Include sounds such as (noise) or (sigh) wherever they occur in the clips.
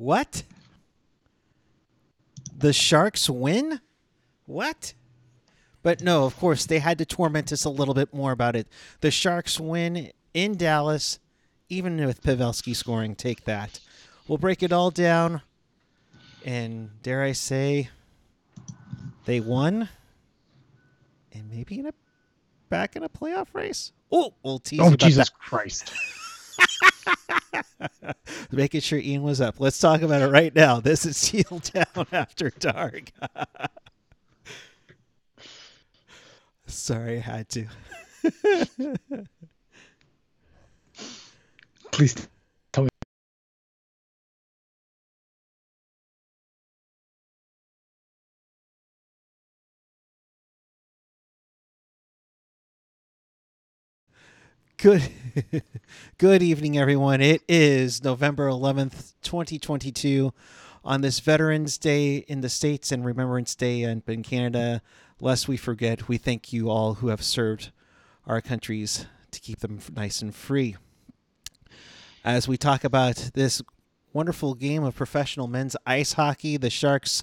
What? The Sharks win? What? But no, of course, they had to torment us a little bit more about it. The Sharks win in Dallas, even with Pavelski scoring. Take that. We'll break it all down. And dare I say, they won. And maybe in a back in a playoff race. Oh, we'll tease Oh about Jesus that. Christ! (laughs) (laughs) Making sure Ian was up. Let's talk about it right now. This is Seal (laughs) Down After Dark. (laughs) Sorry, I had to. Please Good (laughs) good evening everyone. It is November 11th, 2022 on this Veterans Day in the States and Remembrance Day in in Canada. Lest we forget, we thank you all who have served our countries to keep them nice and free. As we talk about this wonderful game of professional men's ice hockey, the Sharks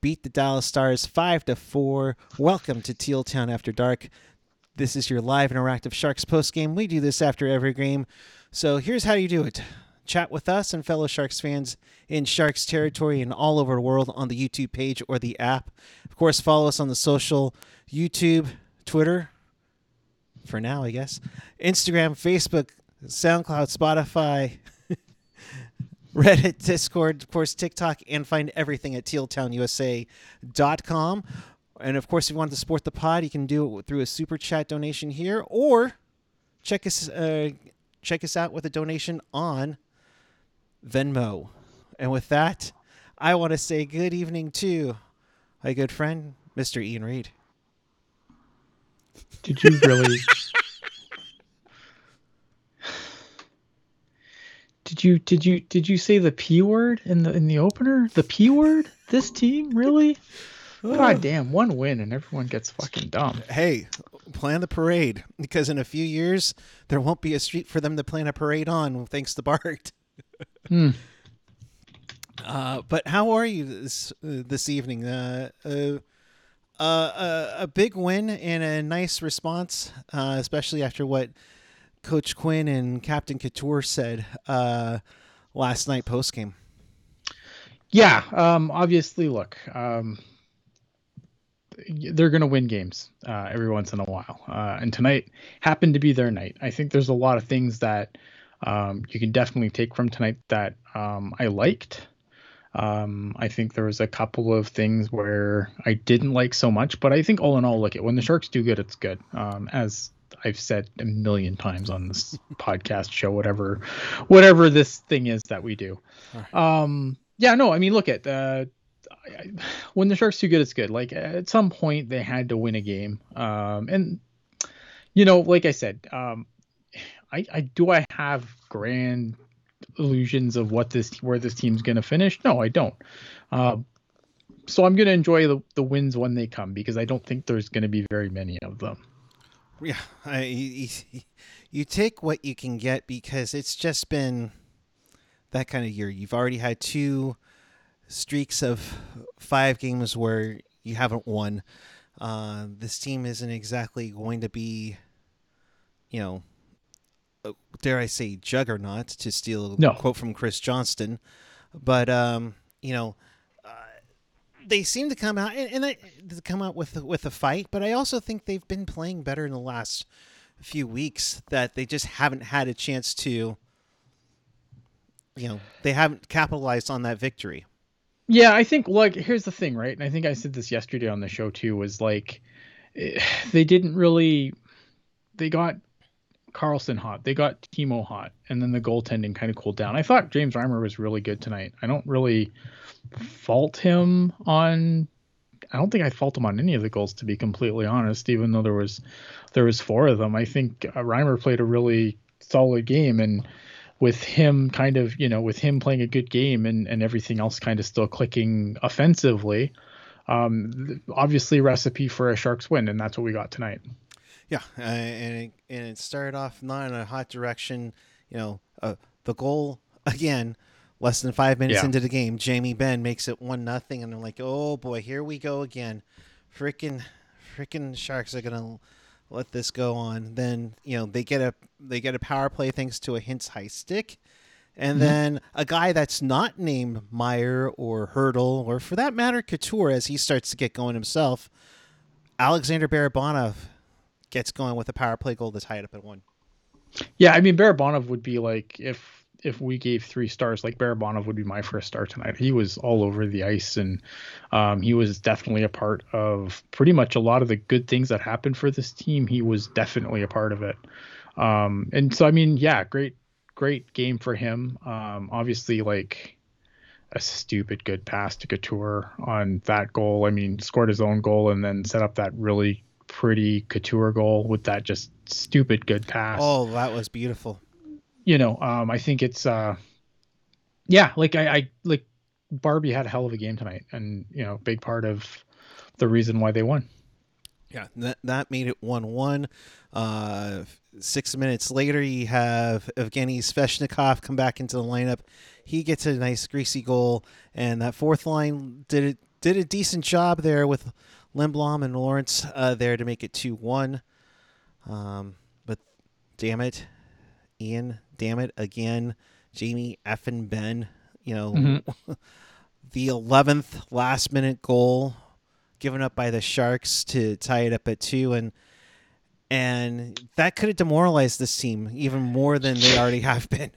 beat the Dallas Stars 5 to 4. Welcome to Teal Town After Dark. This is your live interactive Sharks post game. We do this after every game. So here's how you do it chat with us and fellow Sharks fans in Sharks territory and all over the world on the YouTube page or the app. Of course, follow us on the social YouTube, Twitter, for now, I guess, Instagram, Facebook, SoundCloud, Spotify. (laughs) Reddit, Discord, of course, TikTok, and find everything at tealtownusa.com. And of course, if you want to support the pod, you can do it through a super chat donation here, or check us uh, check us out with a donation on Venmo. And with that, I want to say good evening to my good friend, Mr. Ian Reed. Did you really? (laughs) did you did you did you say the p word in the in the opener? The p word? This team really? God damn! One win and everyone gets fucking dumb. Hey, plan the parade because in a few years there won't be a street for them to plan a parade on, thanks to Bart. (laughs) Hmm. Uh, but how are you this uh, this evening? Uh, uh, uh, uh, a big win and a nice response, uh, especially after what Coach Quinn and Captain Couture said uh, last night post game. Yeah. Um. Obviously, look. Um. They're gonna win games uh, every once in a while, uh, and tonight happened to be their night. I think there's a lot of things that um, you can definitely take from tonight that um, I liked. Um, I think there was a couple of things where I didn't like so much, but I think all in all, look at when the Sharks do good, it's good. Um, as I've said a million times on this (laughs) podcast show, whatever, whatever this thing is that we do. Um, yeah, no, I mean, look at uh, (sighs) when the Sharks do good, it's good. Like at some point, they had to win a game, um, and you know, like I said, um, I, I do I have grand illusions of what this where this team's going to finish? No, I don't. Uh, so I'm going to enjoy the, the wins when they come because I don't think there's going to be very many of them. Yeah, I, you, you take what you can get because it's just been that kind of year. You've already had two streaks of five games where you haven't won. Uh, this team isn't exactly going to be, you know, uh, dare I say, juggernaut to steal a No. quote from Chris Johnston, but um, you know, uh, they seem to come out and, and they, to come out with with a fight. But I also think they've been playing better in the last few weeks. That they just haven't had a chance to, you know, they haven't capitalized on that victory. Yeah, I think like here's the thing, right? And I think I said this yesterday on the show too was like eh, (sighs) they didn't really they got Karlsson hot. They got Timo hot and then the goaltending kind of cooled down. I thought James Reimer was really good tonight. I don't really fault him on I don't think I fault him on any of the goals to be completely honest, even though there was there was four of them. I think uh, Reimer played a really solid game and with him kind of you know with him playing a good game and, and everything else kind of still clicking offensively um obviously recipe for a sharks win and that's what we got tonight Yeah, uh, and it, and it started off not in a hot direction. You know, uh, the goal again Less than five minutes Yeah. into the game, Jamie Benn makes it one nothing, and I'm like, oh boy, here we go again. Freaking, freaking Sharks are gonna let this go on. Then you know they get a they get a power play thanks to a Hintz's high stick, and mm-hmm. then a guy that's not named Meier or Hertl or for that matter Couture as he starts to get going himself. Alexander Barabanov gets going with a power play goal to tie it up at one. Yeah, I mean Barabanov would be like if if we gave three stars, like Barabanov would be my first star tonight. He was all over the ice, and um, he was definitely a part of pretty much a lot of the good things that happened for this team. He was definitely a part of it. Um, and so I mean, yeah, great, great game for him. Um, obviously, like a stupid good pass to Couture on that goal. I mean, scored his own goal and then set up that really pretty Couture goal with that just stupid good pass Oh, that was beautiful. You know, um, I think it's, uh, yeah, like I, I, like Barbie had a hell of a game tonight, and you know, big part of the reason why they won. Yeah, that, that made it 1 1. Uh, six minutes later, you have Evgeny Svechnikov come back into the lineup. He gets a nice greasy goal, and that fourth line did it did a decent job there with Lindblom and Lawrence uh, there to make it 2 1. Um, but damn it, Ian, damn it again. Jamie F and Benn, you know, (laughs) the 11th last minute goal given up by the Sharks to tie it up at two, and and that could have demoralized this team even more than they already have been.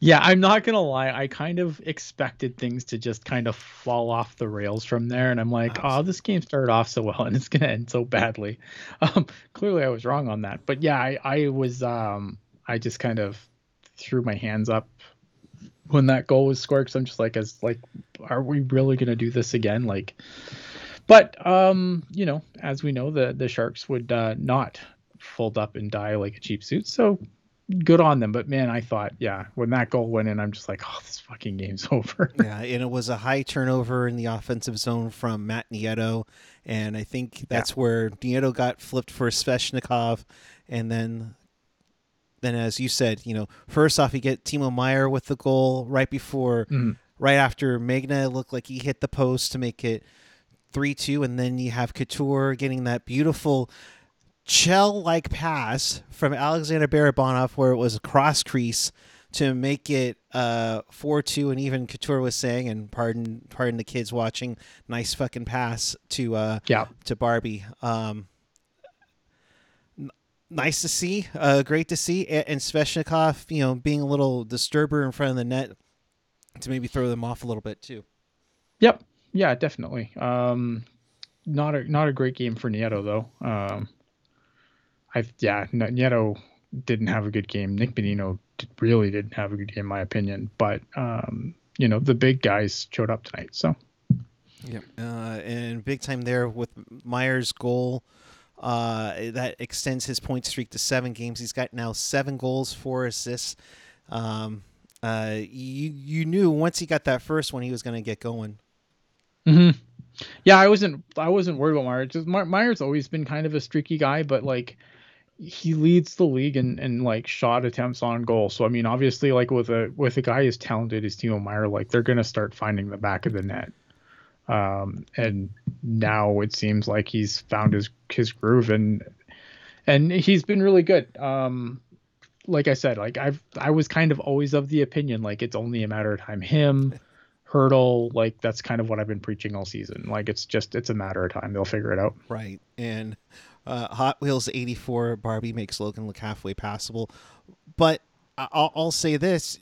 Yeah, I'm not gonna lie. I kind of expected things to just kind of fall off the rails from there, and I'm like, oh, this game started off so well, and it's gonna end so badly. (laughs) Um, clearly, I was wrong on that, but yeah, I, I was, um, I just kind of threw my hands up when that goal was scored because I'm just like, as like, are we really gonna do this again? Like, but um, you know, as we know, the the Sharks would uh, not fold up and die like a cheap suit, so good on them. But man, I thought, yeah, when that goal went in, I'm just like, oh, this fucking game's (laughs) over. Yeah, and it was a high turnover in the offensive zone from Matt Nieto, and I think that's where Nieto got flipped for Svechnikov, and then. Then, as you said, you know, first off, you get Timo Meier with the goal right before, Mhm. right after Megna looked like he hit the post to make it three two, and then you have Couture getting that beautiful shell like pass from Alexander Barabanov where it was a cross crease to make it uh 4-2 and even Couture was saying and pardon pardon the kids watching nice fucking pass to uh yeah, to Barbie um nice to see uh great to see A- and Svechnikov you know being a little disturber in front of the net to maybe throw them off a little bit too yep, yeah, definitely. Um, not a not a great game for Nieto though. Um, I yeah, N- Nieto didn't have a good game. Nick Bonino did, really didn't have a good game, in my opinion. But um, you know, the big guys showed up tonight, so. Yep. Uh, and big time there with Meier's goal. Uh, that extends his point streak to seven games. He's got now seven goals, four assists. Um, uh, you you knew once he got that first one, he was going to get going. hmm Yeah, I wasn't I wasn't worried about Myers. Just My- Meier's always been kind of a streaky guy, but like he leads the league in, in like shot attempts on goal. So I mean, obviously, like with a with a guy as talented as Timo Meier, like they're gonna start finding the back of the net. Um, and now it seems like he's found his his groove and and he's been really good. Um, like I said, like I've I was kind of always of the opinion like it's only a matter of time. Him, Hertl, like that's kind of what I've been preaching all season. Like it's just it's a matter of time. They'll figure it out. Right. And uh, Hot Wheels 84 Barbie makes Logan look halfway passable. But I'll, I'll say this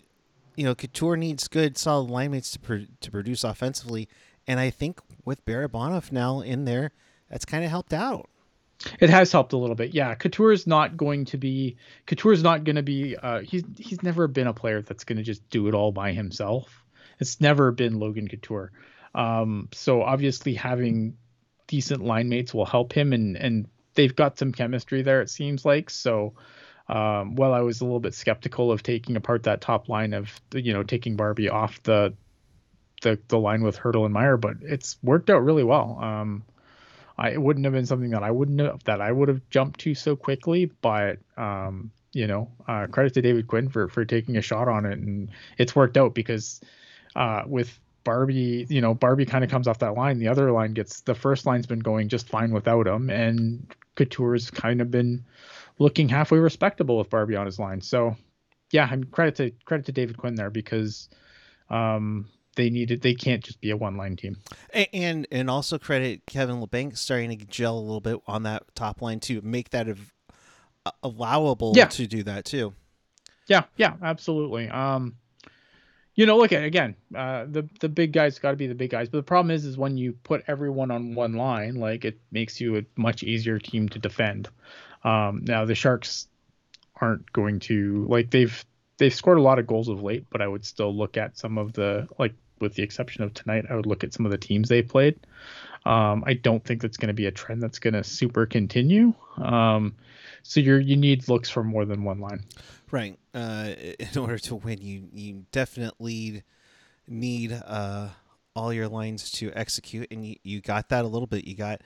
you know, Couture needs good, solid line mates to, to produce offensively. And I think with Barabanov now in there, that's kind of helped out. It has helped a little bit. Yeah, Couture's not going to be Couture's not going to be uh he's he's never been a player that's going to just do it all by himself. It's never been Logan Couture. Um so obviously having decent line mates will help him and and they've got some chemistry there it seems like. So um while I was a little bit skeptical of taking apart that top line of you know taking Barbie off the the the line with Hertl and Meier, but it's worked out really well. Um I, it wouldn't have been something that I wouldn't have, that I would have jumped to so quickly, but um, you know, uh, credit to David Quinn for for taking a shot on it, and it's worked out because uh, with Barbie, you know, Barbie kind of comes off that line. The other line gets the first line's been going just fine without him, and Couture's kind of been looking halfway respectable with Barbie on his line. So, yeah, I mean, credit to credit to David Quinn there because um, they needed they can't just be a one line team. And and also credit Kevin Labanc starting to gel a little bit on that top line to make that a, allowable yeah. to do that too. Yeah, yeah, absolutely. Um, you know, look at again, uh, the the big guys got to be the big guys. But the problem is, is when you put everyone on one line, like it makes you a much easier team to defend. Um, now the Sharks aren't going to like they've they've scored a lot of goals of late, but I would still look at some of the like with the exception of tonight, I would look at some of the teams they played. Um, I don't think that's going to be a trend that's going to super continue. Um, so you you need looks from more than one line. Right. Uh, (laughs) in order to win, you you definitely need uh, all your lines to execute, and you, you got that a little bit. You got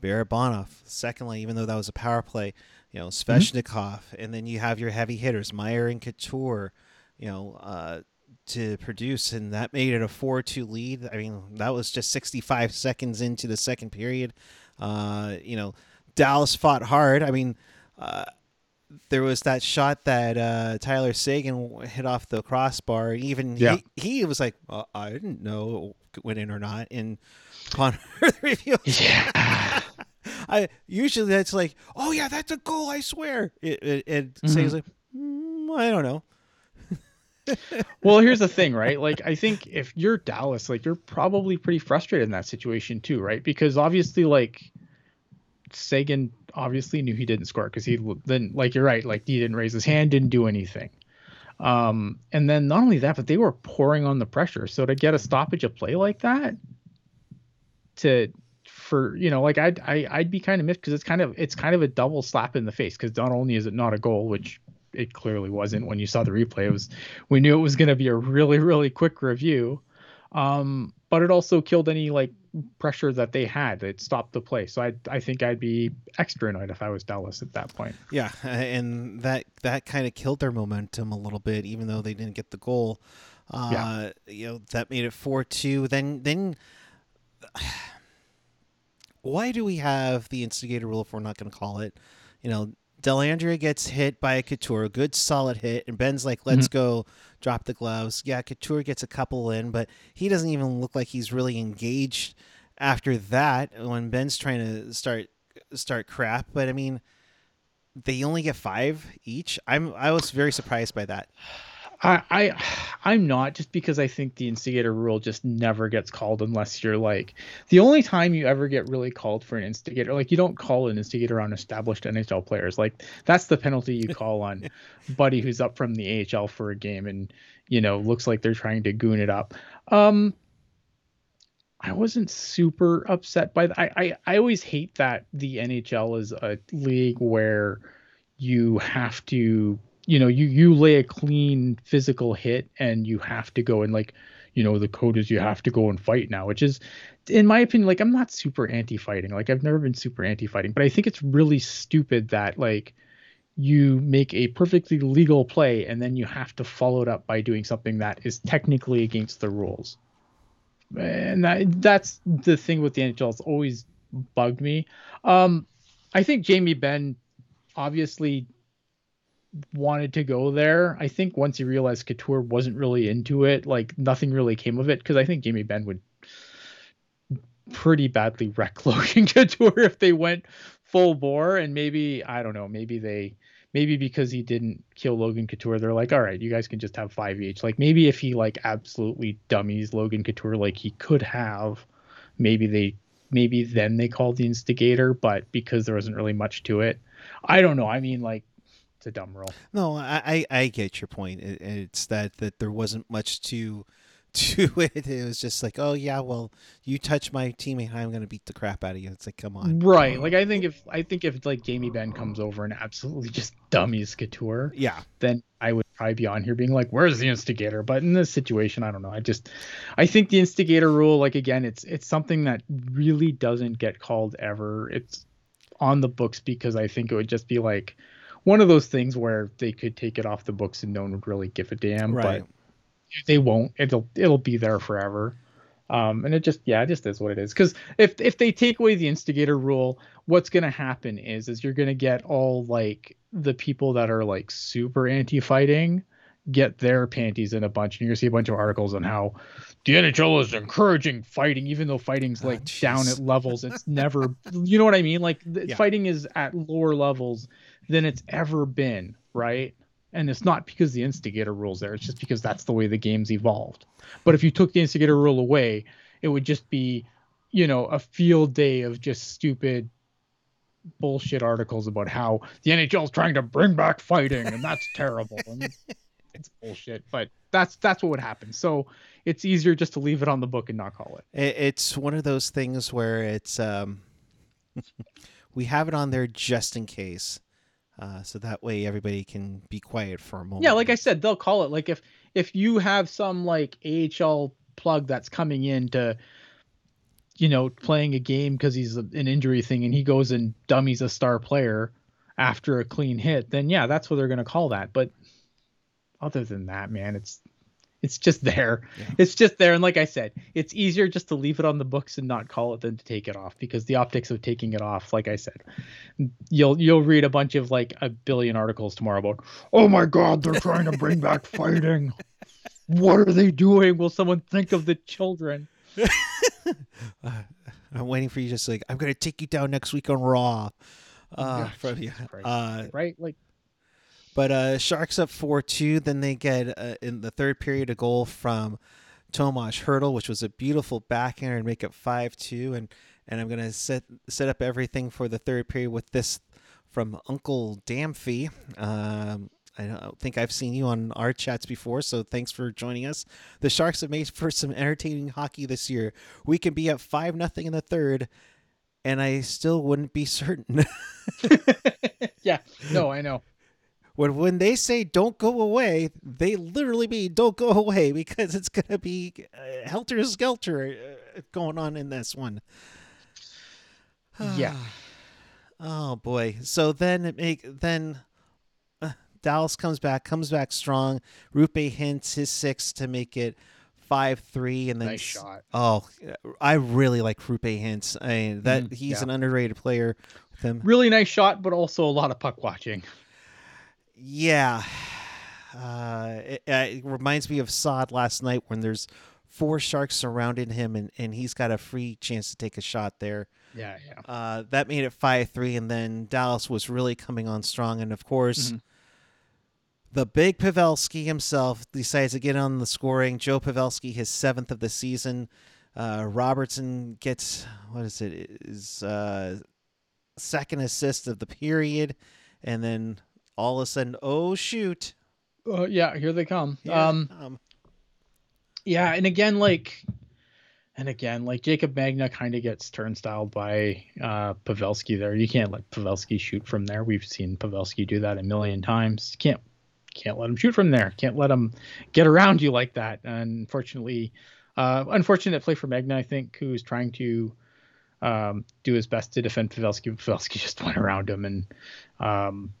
Barabanov, second line, even though that was a power play. You know, Svechnikov, mm-hmm. and then you have your heavy hitters, Meier and Couture. You know, uh, to produce, and that made it a four-two lead. I mean, that was just sixty-five seconds into the second period. Uh, you know, Dallas fought hard. I mean. Uh, there was that shot that uh, Tyler Seguin hit off the crossbar. Even yeah. he, he was like, well, I didn't know it went in or not. And upon review, yeah. (laughs) I usually that's like, oh yeah, that's a goal. I swear. It, it, it mm-hmm. Seguin's like, mm, I don't know. (laughs) well, here's the thing, right? Like, I think if you're Dallas, like, you're probably pretty frustrated in that situation too, right? Because obviously, like, Seguin obviously knew he didn't score because he then like you're right, like he didn't raise his hand, didn't do anything. Um, and then not only that, but they were pouring on the pressure. So to get a stoppage of play like that, to for you know, like I'd I, would i would be kind of missed because it's kind of it's kind of a double slap in the face because not only is it not a goal, which it clearly wasn't when you saw the replay. It was we knew it was going to be a really really quick review, um, but it also killed any like pressure that they had. It stopped the play. So I I think I'd be extra annoyed if I was Dallas at that point. Yeah, and that that kind of killed their momentum a little bit, even though they didn't get the goal. Uh, yeah. you know that made it four two. Then then. Why do we have the instigator rule if we're not going to call it? You know, Delandria gets hit by a Couture, good solid hit, and Benn's like, "Let's mm-hmm. go, drop the gloves." Yeah, Couture gets a couple in, but he doesn't even look like he's really engaged after that when Benn's trying to start start crap. But I mean, they only get five each. I'm I was very surprised by that. I, I I'm not just because I think the instigator rule just never gets called unless you're like the only time you ever get really called for an instigator like you don't call an instigator on established NHL players like that's the penalty you call on (laughs) buddy who's up from the AHL for a game and you know looks like they're trying to goon it up. Um I wasn't super upset by that. I, I I always hate that the NHL is a league where you have to you know you you lay a clean physical hit and you have to go and like you know the code is you have to go and fight now which is in my opinion like i'm not super anti-fighting. Like i've never been super anti-fighting but i think it's really stupid that like you make a perfectly legal play and then you have to follow it up by doing something that is technically against the rules. And that, that's the thing with the nhl it's always bugged me. Um i think jamie benn obviously wanted to go there. I think once he realized Couture wasn't really into it, like nothing really came of it because I think Jamie Benn would pretty badly (laughs) wreck Logan (laughs) Couture if they went full bore and maybe I don't know, maybe they maybe because he didn't kill Logan Couture, they're like, all right, you guys can just have five each. Like maybe if he like absolutely dummies Logan Couture like he could have, maybe they maybe then they called the instigator, but because there wasn't really much to it. I don't know. I mean like it's a dumb rule. No, I, I, I get your point. It, it's that that there wasn't much to (laughs) to it. It was just like, oh yeah, well, you touch my teammate, I'm gonna beat the crap out of you. It's like, come on. Right. Like I think if I think if like Jamie Benn comes over and absolutely just dummies Couture, yeah, then I would probably be on here being like, where's the instigator? But in this situation, I don't know. I just I think the instigator rule, like again, it's it's something that really doesn't get called ever. It's on the books because I think it would just be like one of those things where they could take it off the books and no one would really give a damn. Right. But they won't. It'll it'll be there forever. Um, and it just yeah, it just is what it is. Because if if they take away the instigator rule, what's gonna happen is is you're gonna get all like the people that are like super anti-fighting get their panties in a bunch, and you're gonna see a bunch of articles on how the NHL is encouraging fighting, even though fighting's like Oh, down at levels it's never. You know what I mean? Like (laughs) Yeah. fighting is at lower levels than it's ever been, right? And it's not because the instigator rules there. It's just because that's the way the game's evolved. But if you took the instigator rule away, it would just be, you know, a field day of just stupid bullshit articles about how the NHL is trying to bring back fighting and that's (laughs) terrible. And it's, it's bullshit, but that's that's what would happen. So it's easier just to leave it on the book and not call it. It, it's one of those things where it's um, (laughs) we have it on there just in case, uh, so that way everybody can be quiet for a moment. Yeah, like I said, they'll call it like if if you have some like AHL plug that's coming in to you know playing a game because he's a, an injury thing and he goes and dummies a star player after a clean hit, then yeah, that's what they're gonna call that. But other than that, man, it's it's just there. Yeah. It's just there, and like I said, it's easier just to leave it on the books and not call it than to take it off because the optics of taking it off, like I said, you'll you'll read a bunch of like a billion articles tomorrow about, oh my god, they're trying to bring back (laughs) fighting. What are they doing? Will someone think of the children? Uh, (laughs) I'm waiting for you. Just like I'm gonna take you down next week on Raw. Uh, Yeah, from you. Uh, Right? Like But uh, Sharks up four two. Then they get uh, in the third period a goal from Tomas Hertl, which was a beautiful backhander and make it five two. And and I'm gonna set set up everything for the third period with this from Uncle Damfee. Um, I don't think I've seen you on our chats before, so thanks for joining us. The Sharks have made for some entertaining hockey this year. We can be up five nothing in the third, and I still wouldn't be certain. (laughs) (laughs) yeah, no, I know. When when they say don't go away, they literally mean don't go (laughs) away because it's gonna be uh, helter skelter uh, going on in this one. Yeah. (sighs) oh boy. So then it make then uh, Dallas comes back, comes back strong. Roope Hintz his six to make it five three, and then Nice shot. Oh, I really like Roope Hintz. I mean, that Mhm, he's yeah. an underrated player. With him. Really nice shot, but also a lot of puck watching. Yeah. (sighs) Uh, it, uh, it reminds me of Sod last night when there's four sharks surrounding him and, and he's got a free chance to take a shot there. Yeah, yeah. Uh, that made it 5 3, and then Dallas was really coming on strong. And of course, Mhm. the big Pavelski himself decides to get on the scoring. Joe Pavelski, his seventh of the season. Uh, Robertson gets, what is it, is uh, second assist of the period. And then all of a sudden, oh, shoot. Uh, yeah, here they come. Here they um, come. yeah, and again, like, and again, like Jaycob Megna kind of gets turnstiled by uh, Pavelski there. You can't let Pavelski shoot from there. We've seen Pavelski do that a million times. Can't can't let him shoot from there. Can't let him get around you like that. And unfortunately, uh, unfortunate play for Megna, I think, who's trying to um, do his best to defend Pavelski. Pavelski (laughs) just went around him and. Um,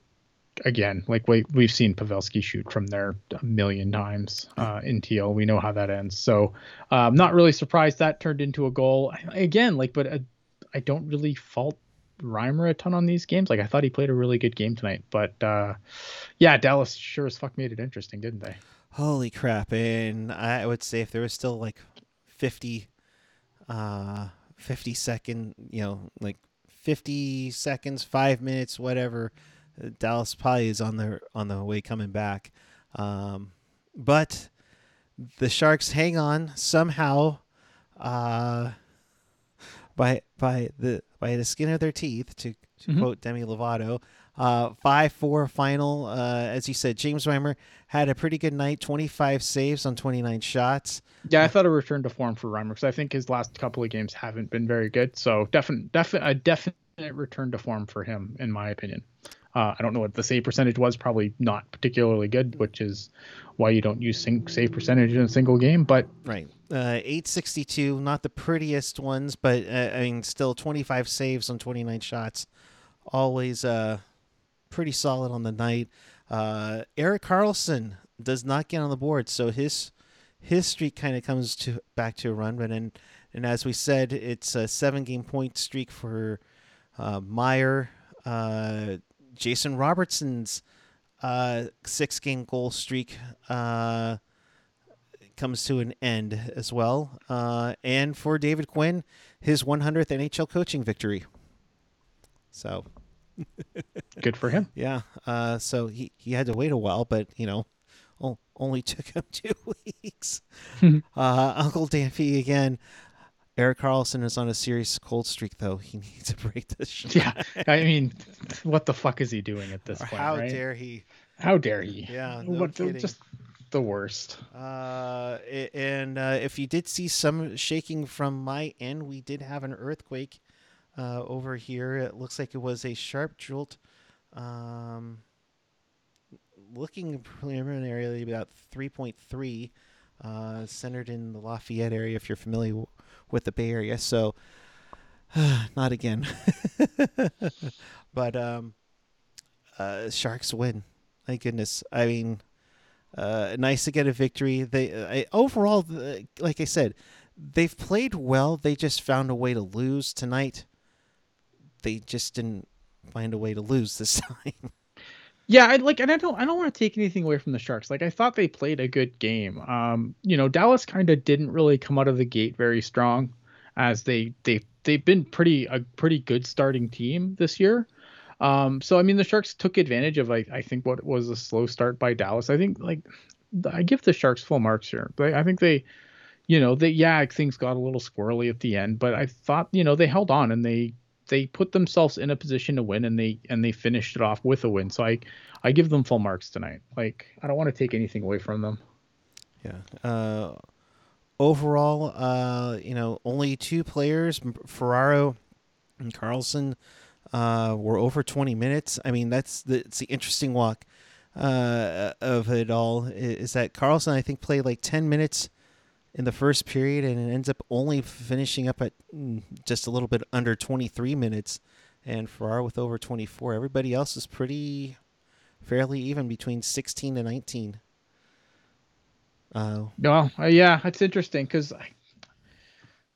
again, like we we've seen Pavelski shoot from there a million times uh, in TL. We know how that ends. So I'm not really surprised that turned into a goal. Again, like, but uh, I don't really fault Reimer a ton on these games. Like I thought he played a really good game tonight. But uh, yeah, Dallas sure as fuck made it interesting, didn't they? Holy crap. And I would say if there was still like 50, uh, 50 second, you know, like 50 seconds, five minutes, whatever, uh, Dallas probably is on the, on the way coming back. Um, but the Sharks hang on somehow, uh, by, by the, by the skin of their teeth to, to Mhm. quote Demi Lovato, uh, five four final. Uh, as you said, James Reimer had a pretty good night. Twenty five saves on twenty nine shots. Yeah, I thought a return to form for Reimer because I think his last couple of games haven't been very good. So definite, definite, a definite return to form for him, in my opinion. Uh, I don't know what the save percentage was. Probably not particularly good, which is why you don't use save percentage in a single game. But Right. Uh, eight sixty two. Not the prettiest ones, but uh, I mean, still twenty five saves on twenty nine shots. Always uh, pretty solid on the night. Uh, Erik Karlsson does not get on the board, so his his streak kind of comes to back to a run. But and and as we said, it's a seven game point streak for uh, Meier. Jason Robertson's uh, six game goal streak uh, comes to an end as well. Uh, and for David Quinn, his 100th NHL coaching victory. So (laughs) Good for him. yeah, uh, so he, he had to wait a while, but you know, only (laughs) took him two (laughs) weeks. uh, Uncle Dampy again. Erik Karlsson is on a serious cold streak, though. He (laughs) needs to break this. Shit. Yeah, I mean, what the fuck is he doing at this Or point? how right? dare he? How dare he? Yeah, no what, kidding. just the worst. Uh, and uh, if you did see some shaking from my end, we did have an earthquake uh, over here. It looks like it was a sharp jolt. Um, looking preliminarily about 3.3, uh, centered in the Lafayette area, if you're familiar with the Bay Area. So, (sighs) not again. (laughs) but um, uh, Sharks win. My goodness. I mean, uh, nice to get a victory. They I, overall, like I said, they've played well. They just found a way to lose tonight. They just didn't find a way to lose this (laughs) time. Yeah, I like, and I don't, I don't want to take anything away from the Sharks. Like, I thought they played a good game. Um, you know, Dallas kind of didn't really come out of the gate very strong, as they they they've been pretty a pretty good starting team this year. Um, so I mean, the Sharks took advantage of like I think what was a slow start by Dallas. I think like I give the Sharks full marks here. But I think they, you know, they yeah things got a little squirrely at the end, but I thought you know they held on and they they put themselves in a position to win and they and they finished it off with a win. So I I give them full marks tonight. Like I don't want to take anything away from them. Yeah. Uh, overall, uh, you know, only two players, Ferraro and Karlsson, uh, were over 20 minutes. I mean, that's the it's the interesting walk uh, of it all is that Karlsson I think played like 10 minutes in the first period and it ends up only finishing up at mm, just a little bit under 23 minutes and Ferraro with over 24. Everybody else is pretty fairly even between 16 and 19. Uh, Well, uh, yeah, it's interesting because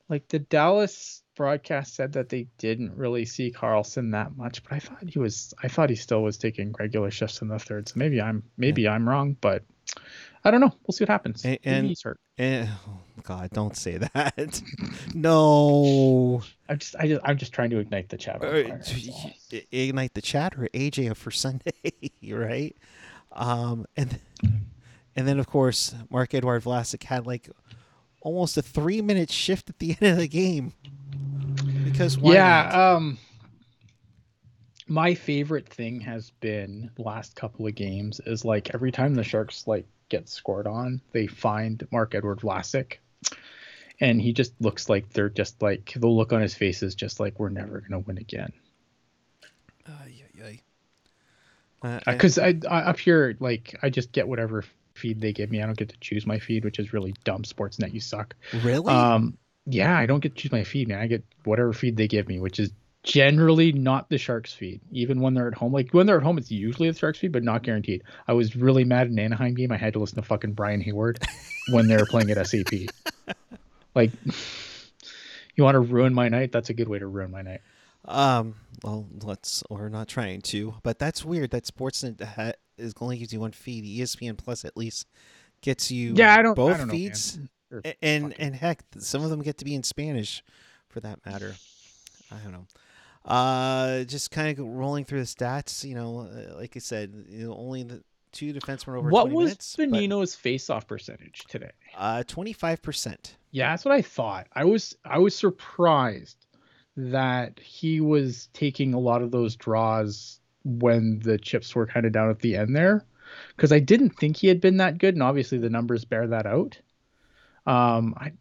like the Dallas broadcast said that they didn't really see Karlsson that much, but I thought he was I thought he still was taking regular shifts in the third. So maybe I'm maybe I'm wrong, but I don't know. We'll see what happens. A- Maybe and- he's hurt. Eh, oh God, don't say that. (laughs) no. I'm just I just I'm just trying to ignite the chat. Uh, fire, that's all. I- Ignite the chat or AJ for (laughs) Sunday, right? Um, and and then of course Marc-Edouard Vlasic had like almost a three minute shift at the (laughs) end of the game because why yeah um my favorite thing has been last couple of games is like every time the sharks like get scored on they find marc-edouard vlasic and he just looks like they're just like the look on his face is just like we're never gonna win again Ay, yeah. ay. Uh, I- because I, I up here like i just get whatever feed they give me i don't get to choose my feed which is really dumb sportsnet you suck really Um, yeah, I don't get to choose my feed, man. I get whatever feed they give me, which is generally not the Sharks feed. Even when they're at home, like when they're at home, it's usually the Sharks feed, but not guaranteed. I was really mad in Anaheim game. I had to listen to fucking Brian Hayward when they were playing at SAP. (laughs) Like, you want to ruin my night? That's a good way to ruin my night. Um. Well, let's. We're not trying to, but that's weird. That Sportsnet ha- is only gives you one feed. ESPN Plus at least gets you. Yeah, I don't- I both don't feeds, They're and and heck, some of them get to be in Spanish, for that matter. I don't know. Uh, just kind of rolling through the stats. You know, uh, like I said, you know, only the two defensemen over. What 20 was minutes, Bonino's face-off percentage today? Uh, twenty five percent. Yeah, that's what I thought. I was I was surprised that he was taking a lot of those draws when the chips were kind of down at the end there because I didn't think he had been that good and obviously the numbers bear that out. Um I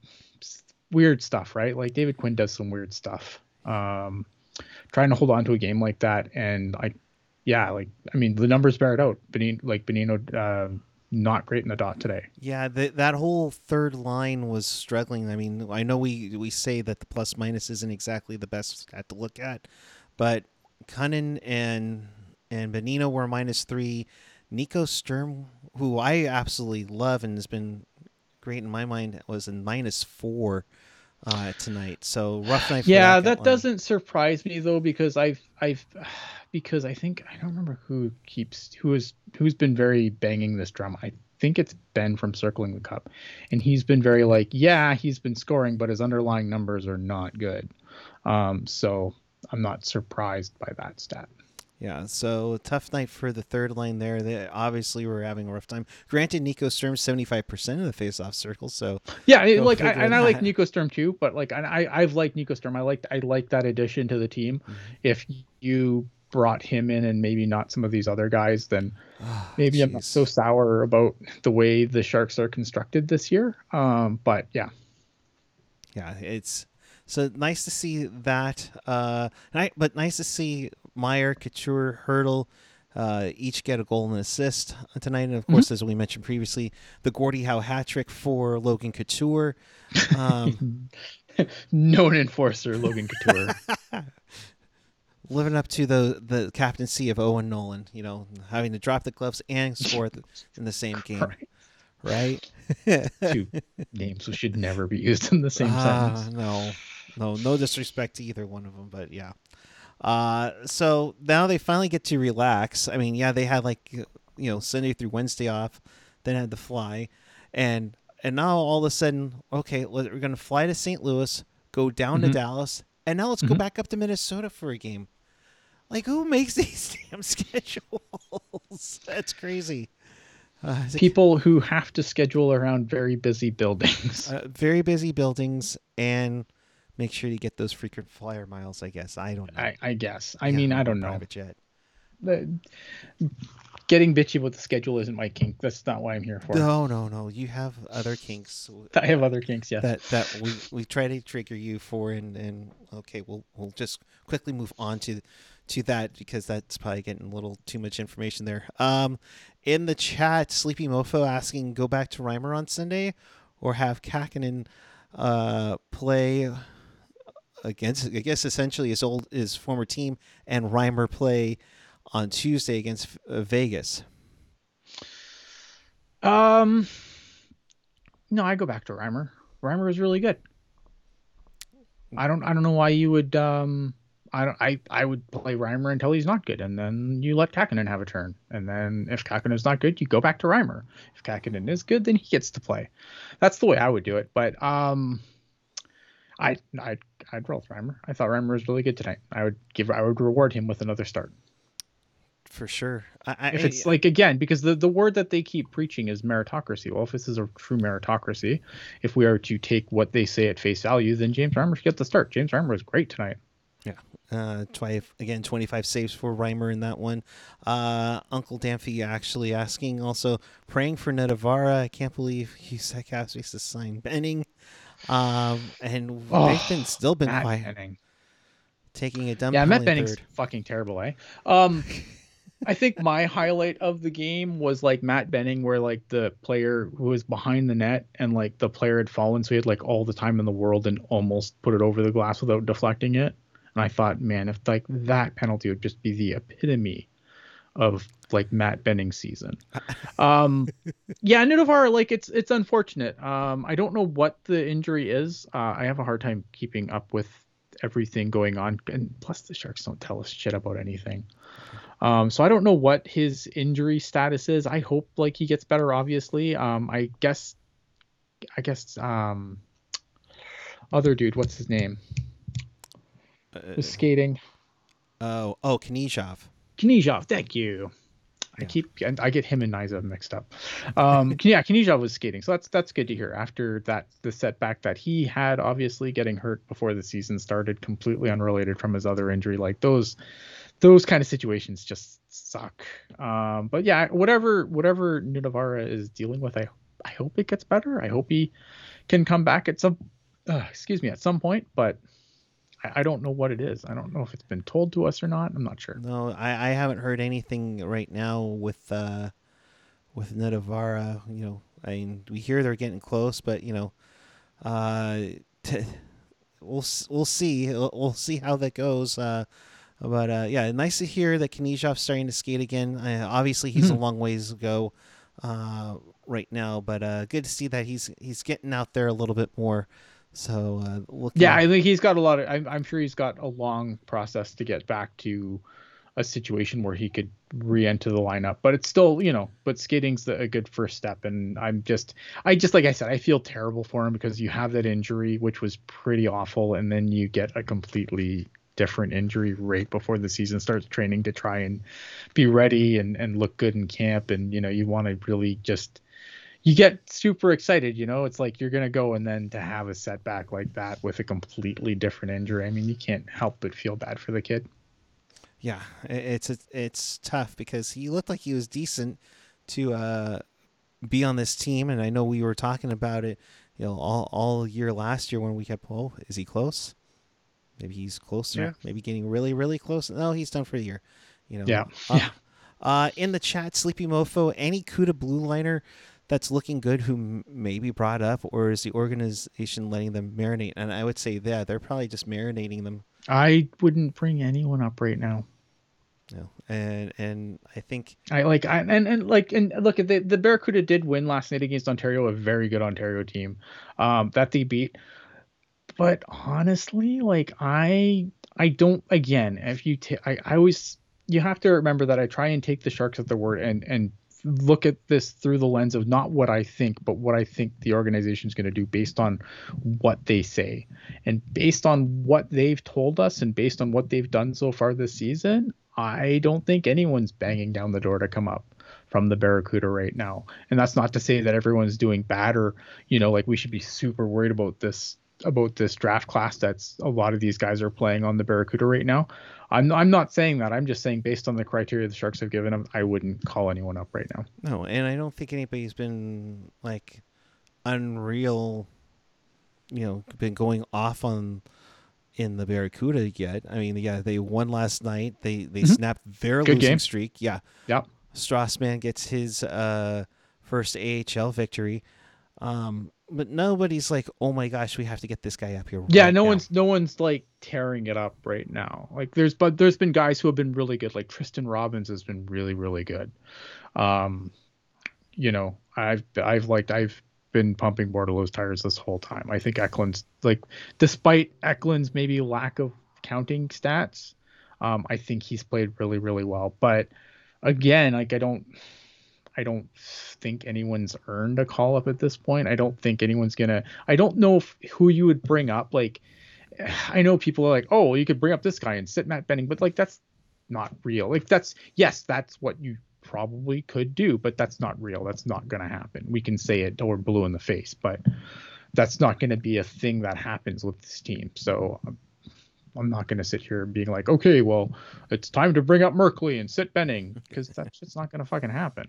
weird stuff, right? Like David Quinn does some weird stuff. Um trying to hold on to a game like that and I yeah, like I mean the numbers bear it out. Bonino like Bonino um not great in the dot today. Yeah, the, that whole third line was struggling. I mean, I know we we say that the plus minus isn't exactly the best stat to look at, but Cunnin and and Bonino were minus three. Nico Sturm, who I absolutely love and has been great in my mind. Was a minus four uh, tonight. So rough night. For Yeah, that, that doesn't surprise me though because I've I've (sighs) because I think I don't remember who keeps who is who's been very banging this drum. I think it's Ben from Circling the Cup, and he's been very like, yeah, he's been scoring, but his underlying numbers are not good. Um, so I'm not surprised by that stat. Yeah, so tough night for the third line there. They obviously were having a rough time. Granted, Nico Sturm seventy five percent of the face-off circle, so Yeah, like I, and I like. (laughs) Nico Sturm too, but like I I- I've liked Nico Sturm. I like I like that addition to the team. Mm-hmm. If you brought him in and maybe not some of these other guys, then maybe I'm not so sour about the way the Sharks are constructed this year. Um, but yeah, yeah, it's so nice to see that. Uh, but nice to see Meier, Couture, Hertl. Uh, each get a goal and assist tonight, and of course, as we mentioned previously, the Gordie Howe hat trick for Logan Couture. Um, (laughs) known enforcer Logan Couture. (laughs) living up to the the captaincy of Owen Nolan. You know, having to drop the gloves and score in the same (laughs) game, Right. Two names which should never be used in the same Ah, sentence. no, no, no disrespect to either one of them, but yeah. Uh, so now they finally get to relax. I mean, yeah, they had like you know Sunday through Wednesday off, then had to fly, and and now all of a sudden, okay, we're gonna fly to St. Louis, go down to Mhm. Dallas, and now let's go Mhm. back up to Minnesota for a game. Like, who makes (laughs) these damn schedules? (laughs) That's crazy. Uh, People who have to schedule around very busy buildings. uh, very busy buildings and make sure you get those frequent flyer miles i guess i don't know I, I guess. I Yeah, mean, I don't know. private jet The- getting bitchy with the schedule isn't my kink. That's not why I'm here for. no no no you have other kinks (laughs) I have other kinks, yes. that that we, we try to trigger you for and and okay we'll we'll just quickly move on to to that because that's probably getting a little too much information there um in the chat sleepy mofo asking go back to Reimer on sunday or have Kahkonen uh play against i guess essentially his old his former team and Reimer play on tuesday against uh, vegas Um, no, I go back to Reimer. Reimer is really good. I don't. I don't know why you would. Um, I don't. I I would play Reimer until he's not good, and then you let Kahkonen have a turn. And then if Kahkonen's not good, you go back to Reimer. If Kahkonen is good, then he gets to play. That's the way I would do it. But um, I I I'd roll with Reimer. I thought Reimer was really good tonight. I would give. I would reward him with another start. for sure I, I, if it's like again because the, the word that they keep preaching is meritocracy well if this is a true meritocracy if we are to take what they say at face value then james Reimer should get the start james Reimer was great tonight Yeah. Uh, twi- again, 25 saves for Reimer in that one. Uh, Uncle Danfy actually asking also praying for Nutivaara. I can't believe he said Cassius to sign Benning. Um, and Oh, been still been Matt quiet, Benning. taking a dump. yeah matt benning's third. fucking terrible eh um (laughs) i think my highlight of the game was like matt benning where like the player who was behind the net and like the player had fallen so he had like all the time in the world and almost put it over the glass without deflecting it and i thought man if like that penalty would just be the epitome of like Matt Benning season. Um, (laughs) yeah, Nutivaara, like it's it's unfortunate. Um, I don't know what the injury is. Uh, I have a hard time keeping up with everything going on, and plus the Sharks don't tell us shit about anything. Um, so I don't know what his injury status is. I hope like he gets better. Obviously, um, I guess, I guess, um, other dude, what's his name? Uh, Was skating. oh, oh, Knyzhov. Knyzhov, thank you. I Yeah. keep I get him and Niza mixed up. Um, (laughs) yeah, Knyzhov was skating, so that's that's good to hear. After that, the setback that he had, obviously getting hurt before the season started, completely unrelated from his other injury, like those those kind of situations just suck. Um, but yeah, whatever whatever Nutivaara is dealing with, I I hope it gets better. I hope he can come back at some uh, excuse me at some point, but I, don't know what it is. I don't know if it's been told to us or not. I'm not sure. No, I, I haven't heard anything right now with uh, with Nutivaara. You know, I mean, we hear they're getting close, but you know, uh, t- we'll we'll see. We'll, we'll see how that goes. Uh, but uh, yeah, nice to hear that Knyzhov's starting to skate again. Uh, obviously, he's a Mhm. long ways to go. Uh, right now, but uh, good to see that he's he's getting out there a little bit more. So uh, Yeah, I think he's got a lot of. I'm, I'm sure he's got a long process to get back to a situation where he could re-enter the lineup. But it's still, you know, but skating's the, a good first step. And I'm just, I just like I said, I feel terrible for him because you have that injury, which was pretty awful, and then you get a completely different injury right before the season starts training to try and be ready and and look good in camp and you know you want to really just you get super excited you know it's like you're going to go and then to have a setback like that with a completely different injury i mean you can't help but feel bad for the kid yeah, it's it's tough because he looked like he was decent to uh, be on this team, and I know we were talking about it, you know, all all year last year when we kept, oh, is he close? Maybe he's closer. Yeah. Maybe getting really really close. No, he's done for the year. You know. Yeah. Uh, yeah. Uh, in the chat, Sleepy Mofo, any CUDA blue liner that's looking good who m- maybe brought up, or is the organization letting them marinate? And I would say, yeah, they're probably just marinating them. I wouldn't bring anyone up right now. No, and and I think I like I, and and like and look at the the Barracuda did win last night against Ontario, a very good Ontario team, um, that they beat. But honestly, like I I don't again if you t- I I always you have to remember that I try and take the Sharks at their word and and look at this through the lens of not what I think, but what I think the organization is going to do based on what they say. And based on what they've told us and based on what they've done so far this season, I don't think anyone's banging down the door to come up from the Barracuda right now. And that's not to say that everyone's doing bad or, you know, like we should be super worried about this about this draft class that's a lot of these guys are playing on the Barracuda right now. I'm I'm not saying that. I'm just saying based on the criteria the Sharks have given them, I wouldn't call anyone up right now. No, and I don't think anybody's been like unreal you know, been going off on in the Barracuda yet. I mean, yeah, they won last night. They they mm-hmm. snapped their Good losing game. streak. Yeah. Yep. Strauss Mann gets his uh, first AHL victory. Um, but nobody's like, oh my gosh, we have to get this guy up here. Yeah, right no now. one's no one's like tearing it up right now. Like there's but there's been guys who have been really good. Like Tristen Robins has been really really good. Um, you know, I've I've liked I've been pumping Bordeleau's tires this whole time. I think Eklund's like, despite Eklund's maybe lack of counting stats, um, I think he's played really, really well. But again, like I don't, I don't think anyone's earned a call up at this point. I don't think anyone's gonna. I don't know if, who you would bring up. Like, (sighs) I know people are like, oh, you could bring up this guy and sit Matt Benning, but like that's not real. Like that's yes, that's what you probably could do, but that's not real. That's not to happen. We can say it or blue in the face, but that's not to be a thing that happens with this team. So um, I'm not going to sit here being like, okay, well, it's time to bring up Merkley and sit Benning because that's just not going to fucking happen.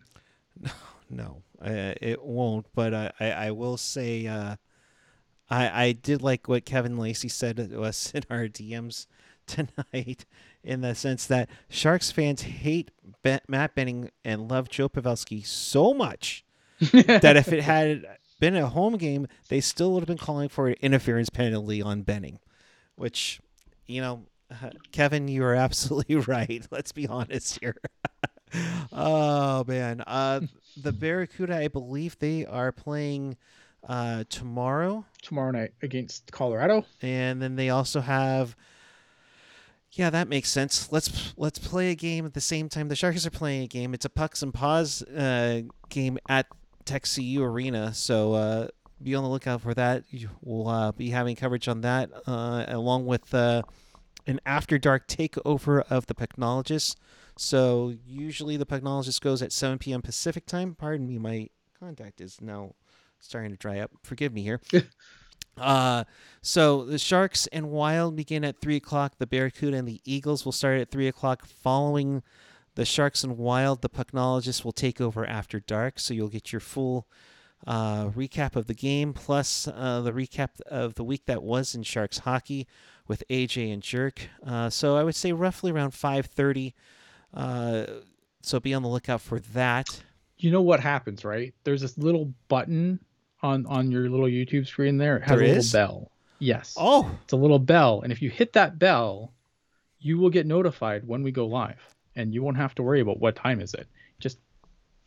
No, (laughs) no, uh, it won't. But I, I, I will say, uh, I, I did like what Kevin Lacey said to us (laughs) in our DMs tonight (laughs) in the sense that Sharks fans hate ben- Matt Benning and love Joe Pavelski so much that if it had been a home game, they still would have been calling for an interference penalty on Benning, which, you know, uh, Kevin, you are absolutely right. Let's be honest here. Oh man, uh, the Barracuda, I believe they are playing uh, tomorrow. Tomorrow night against Colorado, and then they also have yeah, that makes sense. Let's let's play a game at the same time the Sharks are playing a game. It's a pucks and paws uh, game at Tech CU Arena, so uh, be on the lookout for that. We'll uh, be having coverage on that uh, along with uh, an after dark takeover of the Pucknologist. So usually the Pucknologist goes at 7 p.m. Pacific time. Pardon me, my contact is now starting to dry up. Forgive me here. (laughs) Uh, so the Sharks and Wild begin at three o'clock. The Barracuda and the Eagles will start at three o'clock. Following the Sharks and Wild, the Pucknologist will take over after dark. So you'll get your full uh, recap of the game plus uh, the recap of the week that was in Sharks hockey with AJ and Jerk. Uh, so I would say roughly around five thirty. Uh, so be on the lookout for that. You know what happens, right? There's this little button on on your little YouTube screen there. It has there a is? little bell. Yes. Oh, it's a little bell, and if you hit that bell, you will get notified when we go live, and you won't have to worry about what time is it. Just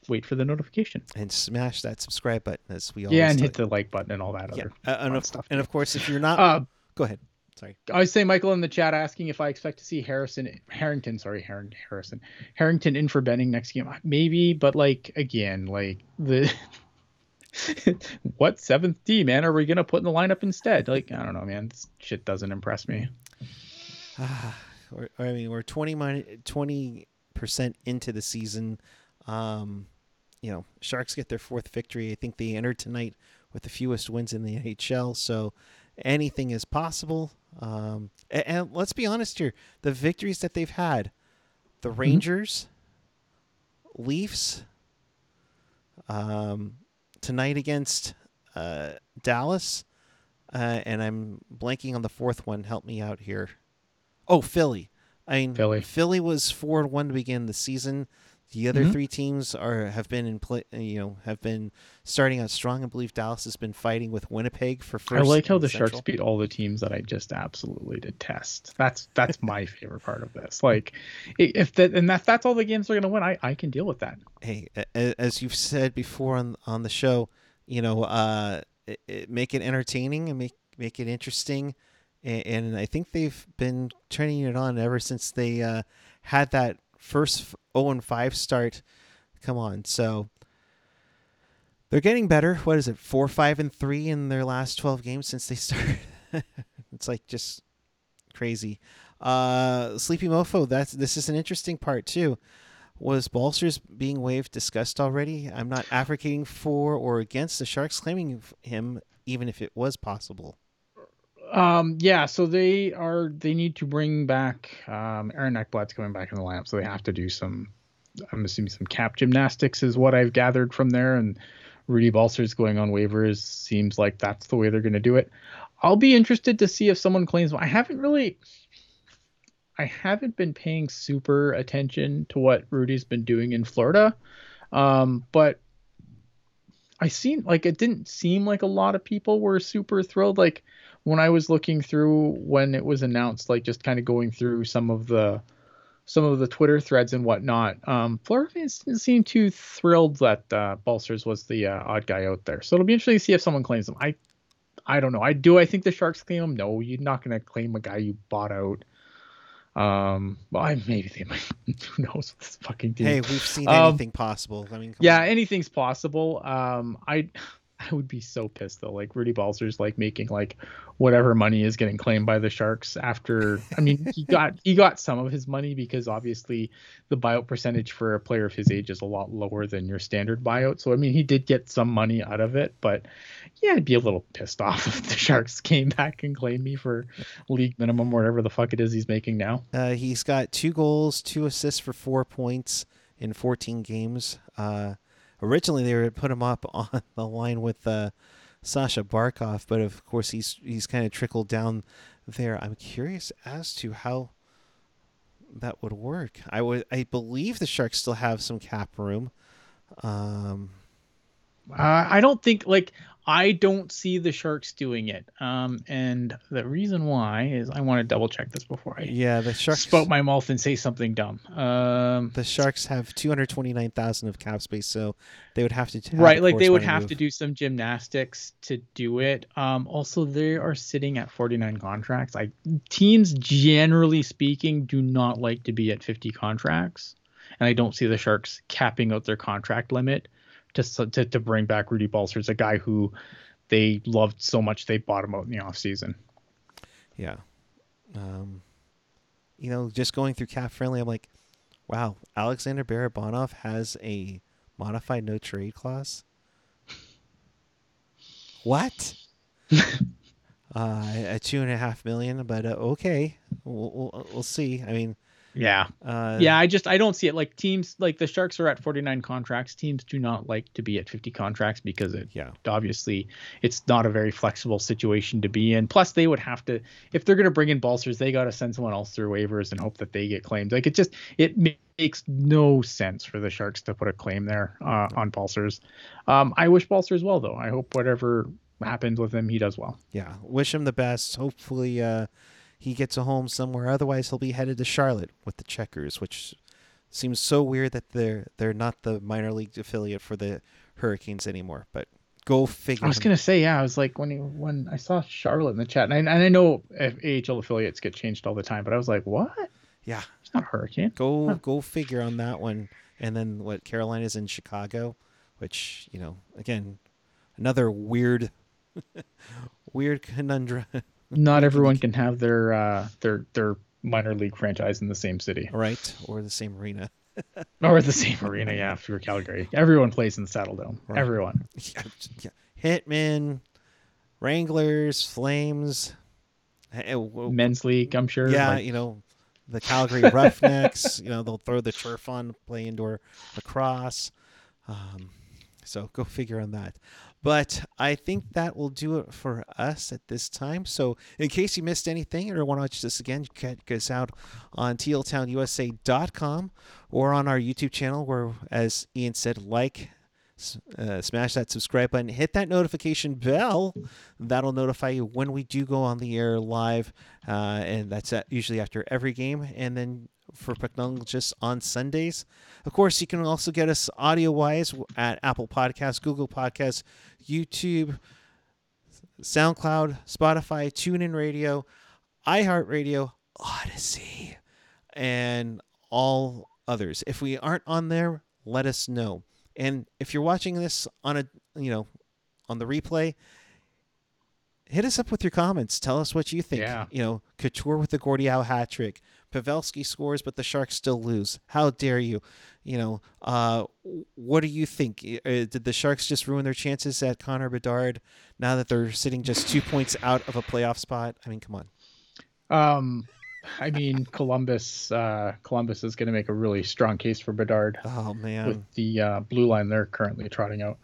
wait for the notification. and smash that subscribe button as we all Yeah, and do. hit the like button and all that yeah. other Uh, and, of, stuff. and of course, if you're not, Uh, go ahead. Sorry. I say Michael in the chat asking if I expect to see Harrison Harrington, sorry, Harrington Harrison Harrington in for Benning next game. Maybe, but like again, like the (laughs) what seventh D man are we gonna put in the lineup instead? Like I don't know, man. This shit doesn't impress me. (sighs) Ah, I mean, we're 20 percent into the season. Um, you know, Sharks get their fourth victory. I think they entered tonight with the fewest wins in the NHL. So anything is possible. Um, and, and let's be honest here: the victories that they've had, the Rangers, Leafs, um, tonight against uh, Dallas, uh, and I'm blanking on the fourth one. Help me out here. Oh, Philly. I mean, Philly. Philly was four and one to begin the season. The other Mhm. three teams are have been in play. You know, have been starting out strong. I believe Dallas has been fighting with Winnipeg for first. I like how the Central. Sharks beat all the teams that I just absolutely detest. That's that's (laughs) my favorite part of this. Like, if that and that that's all the games they're gonna win, I I can deal with that. hey, as you've said before on on the show, you know, uh, it, it, make it entertaining and make make it interesting, and, and I think they've been turning it on ever since they uh, had that first zero and five start. Come on, so they're getting better. What is it? Four, five, and three in their last twelve games since they (laughs) started. it's like just crazy. Uh, Sleepy Mofo. That's this is an interesting part too. Was Balcers being waived discussed already? I'm not advocating for or against the Sharks claiming him, even if it was possible. Um, yeah, so they are they need to bring back um Aaron Ekblad's coming back in the lineup, so they have to do some I'm assuming some cap gymnastics is what I've gathered from there and Rudy Balcers going on waivers seems like that's the way they're gonna do it. I'll be interested to see if someone claims I haven't really I haven't been paying super attention to what Rudy's been doing in Florida. Um, but I seen like it didn't seem like a lot of people were super thrilled. Like when I was looking through when it was announced, like just kind of going through some of the some of the Twitter threads and whatnot. Um, Florida fans didn't seem too thrilled that uh, Balcers was the uh, odd guy out there. So it'll be interesting to see if someone claims him. I I don't know. I do. I think the Sharks claim him. No, you're not going to claim a guy you bought out. Um, well, I, maybe they might. (laughs) Who knows? This fucking team. Hey, we've seen Um, anything possible. I mean, Yeah, on. anything's possible. Um, I I would be so pissed though. Like Rudy Balcers like making like whatever money is getting claimed by the Sharks after. I mean, he (laughs) got he got some of his money because obviously the buyout percentage for a player of his age is a lot lower than your standard buyout. So I mean, he did get some money out of it, but yeah, I'd be a little pissed off if the Sharks (laughs) came back and claimed me for league minimum, whatever the fuck it is he's making now. Uh, he's got two goals, two assists for four points in 14 games. Uh, originally, they were put him up (laughs) on the line with uh, Sasha Barkov, but of course, he's he's kind of trickled down there. I'm curious as to how that would work. I would, I believe the Sharks still have some cap room. Um, Uh, I don't think like I don't see the Sharks doing it. Um, and the reason why is I want to double check this before I yeah, the Sharks. spout my mouth and say something dumb. Um, the Sharks have 229,000 of cap space, so they would have to have right, like they would have move. to do some gymnastics to do it. Um, also they are sitting at 49 contracts. Like teams generally speaking do not like to be at 50 contracts, and I don't see the Sharks capping out their contract limit to to, to bring back Rudy Balcers, a guy who they loved so much they bought him out in the offseason. Yeah. Um, you know, just going through cap friendly, I'm like, wow, Alexander Barabanov has a modified no trade clause. What? (laughs) uh, at two and a half million, but uh, okay, we'll, we'll we'll see. I mean, Yeah. uh, Yeah, I just I don't see it like teams like the Sharks are at 49 contracts. Teams do not like to be at 50 contracts because it yeah, obviously it's not a very flexible situation to be in. Plus they would have to if they're going to bring in Balcers, they got to send someone else through waivers and hope that they get claimed. Like it just it makes no sense for the Sharks to put a claim there uh, on Balcers. Um, I wish Balcers well though. I hope whatever happens with him, he does well. yeah. Wish him the best. Hopefully, uh, he gets a home somewhere. Otherwise, he'll be headed to Charlotte with the Checkers, which seems so weird that they're they're not the minor league affiliate for the Hurricanes anymore. But go figure. I was gonna say, yeah, I was like when he, when I saw Charlotte in the chat, and I, and I know if AHL affiliates get changed all the time, but I was like, what? Yeah, it's not Hurricane. Go huh. go figure on that one. And then what? Carolina's in Chicago, which you know, again, another weird, (laughs) weird conundrum. Not everyone can have their uh, their their minor league franchise in the same city, right? Or the same arena. (laughs) or the same arena, yeah, for Calgary. Everyone plays in the Saddledome. Right. Everyone. (laughs) Yeah, yeah. Hitmen, Wranglers, Flames, men's league. I'm sure. Yeah, like... you know, the Calgary Roughnecks. (laughs) you know, they'll throw the turf on, play indoor lacrosse. Um, so go figure on that. But I think that will do it for us at this time. So, in case you missed anything or want to watch this again, get us out on tealtownusa.com or on our YouTube channel, where, as Ian said, like, uh, smash that subscribe button, hit that notification bell. That'll notify you when we do go on the air live, uh, and that's usually after every game. And then for Pucknologists on Sundays. Of course, you can also get us audio wise at Apple Podcasts, Google Podcasts, YouTube, SoundCloud, Spotify, TuneIn Radio, iHeartRadio, Odysee, and all others. If we aren't on there, let us know. And if you're watching this on a you know on the replay, hit us up with your comments. Tell us what you think. Yeah. You know, Couture with the Gordie Howe hat trick. Pavelski scores, but the Sharks still lose. How dare you? You know, uh, what do you think? Uh, did the Sharks just ruin their chances at Connor Bedard now that they're sitting just two points out of a playoff spot? I mean, come on. Um, I mean, Columbus. Uh, Columbus is going to make a really strong case for Bedard. Oh man, with the uh, blue line they're currently trotting out.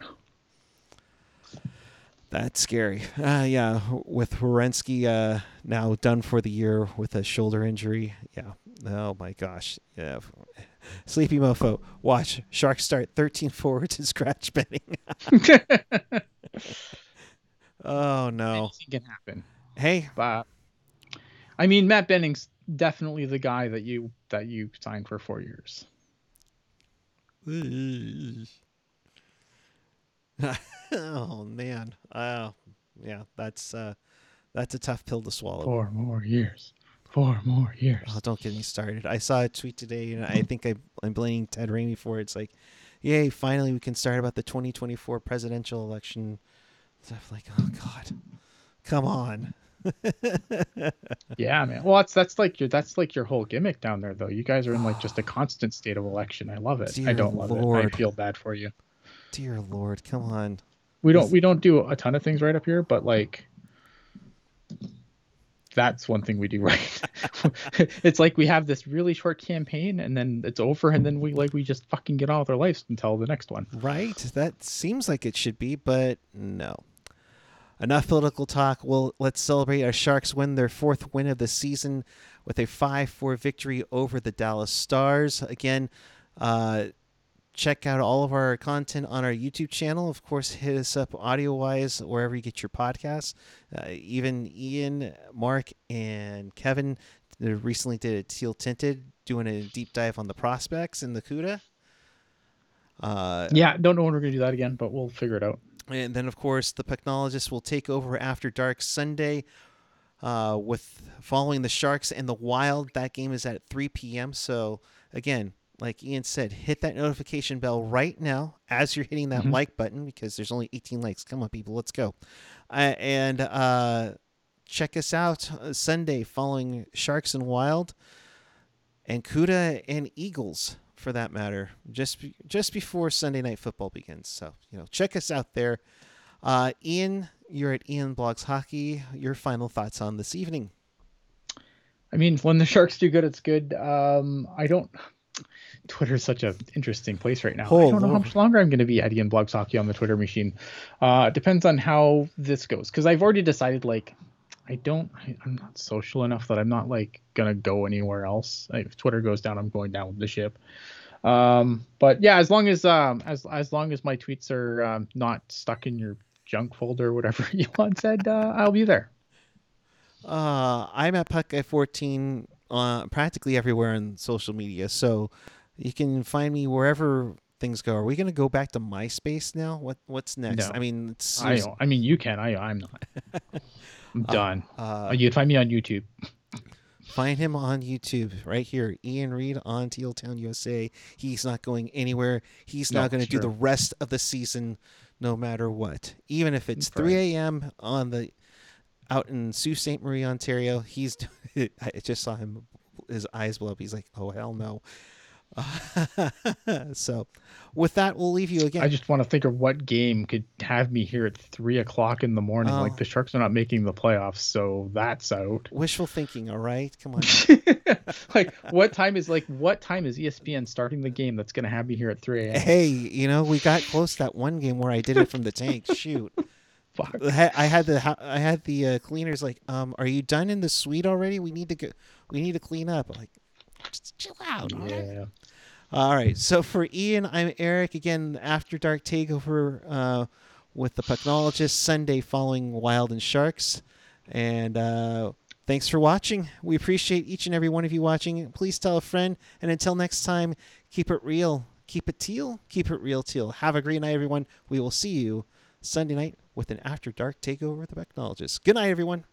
That's scary. Uh, yeah, with Werenski uh, now done for the year with a shoulder injury. Yeah. Oh my gosh. Yeah. (laughs) Sleepy mofo. Watch Sharks start 13 (laughs) forwards and scratch Benning. (laughs) oh no. Anything can happen. Hey. But I mean, Matt Benning's definitely the guy that you that you signed for four years. Oh man. Oh yeah, that's uh that's a tough pill to swallow. Four more years. Four more years. Oh, don't get me started. I saw a tweet today, and I think I, I'm blaming Ted Ramey for it. It's like, yay, finally we can start about the 2024 presidential election. Stuff like, oh God, come on. yeah, man. Well, that's that's like your that's like your whole gimmick down there, though. You guys are in like just a constant state of election. I love it. Dear I don't love Lord. it. I feel bad for you. Dear Lord, come on. We don't we don't do a ton of things right up here, but like that's one thing we do (laughs) right. (laughs) it's like we have this really short campaign and then it's over and then we like we just fucking get on with our lives until the next one. Right? That seems like it should be, but no. Enough political talk. Well, let's celebrate our Sharks win their fourth win of the season with a 5-4 victory over the Dallas Stars. Again, uh, check out all of our content on our YouTube channel. Of course, hit us up audio wise wherever you get your podcasts. Uh, even Ian, Mark, and Kevin recently did a teal tinted, doing a deep dive on the prospects in the CUDA. Uh, yeah, don't know when we're going to do that again, but we'll figure it out. And then, of course, the Pucknologists will take over after dark Sunday. Uh, with following the Sharks and the Wild, that game is at 3 p.m. So again, like Ian said, hit that notification bell right now as you're hitting that mm-hmm. like button because there's only 18 likes. Come on, people, let's go. Uh, and uh, check us out uh, Sunday following Sharks and Wild and CUDA and Eagles for that matter, just just before Sunday night football begins. So you know, check us out there. Uh, Ian, you're at Ian Blogs Hockey. Your final thoughts on this evening? I mean, when the Sharks do good, it's good. Um, I don't. Twitter is such an interesting place right now. Oh, I don't know Lord. how much longer I'm going to be at Ian Blogs Hockey on the Twitter machine. Uh, depends on how this goes because I've already decided like I don't I, am not social enough that I'm not like gonna go anywhere else. If Twitter goes down, I'm going down with the ship. Um, but yeah, as long as um as as long as my tweets are um, not stuck in your junk folder, or whatever (laughs) Elon said, uh, I'll be there. Uh, I'm at Puck 14 uh, practically everywhere on social media. So You can find me wherever things go. Are we going to go back to MySpace now? What What's next? No. I mean, it's, I I mean, you can. I I'm not. (laughs) I'm done. uh, Uh, you can find me on YouTube. Find him on YouTube right here. Ian Reed on Teal Town USA. He's not going anywhere. He's No, now going to do the rest of the season no matter what. Even if it's Right. 3 a.m. on the out in Sault Ste. Marie, Ontario, he's (laughs) I just saw him his eyes blow up. He's like, "Oh hell no." (laughs) so, with that, we'll leave you again. I just want to think of what game could have me here at three o'clock in the morning. Oh. Like the Sharks are not making the playoffs, so that's out. Wishful thinking, all right? Come on. (laughs) like what time is like what time is ESPN starting the game that's gonna have me here at three a.m. hey, you know, we got close that one game where I did it from the tank. Shoot. Fuck. I had- the I had the uh, cleaners like, um, are you done in the suite already? We need to go. We need to clean up. I'm like, just chill out. all right?" Yeah. All right. So for Ian, I'm Eric. Again, After Dark Takeover uh, with the Pucknologist Sunday following Wild and Sharks. And uh, thanks for watching. We appreciate each and every one of you watching. Please tell a friend. And until next time, keep it real. Keep it teal. Keep it real teal. Have a great night, everyone. We will see you Sunday night with an After Dark Takeover with the Pucknologist. Good night, everyone.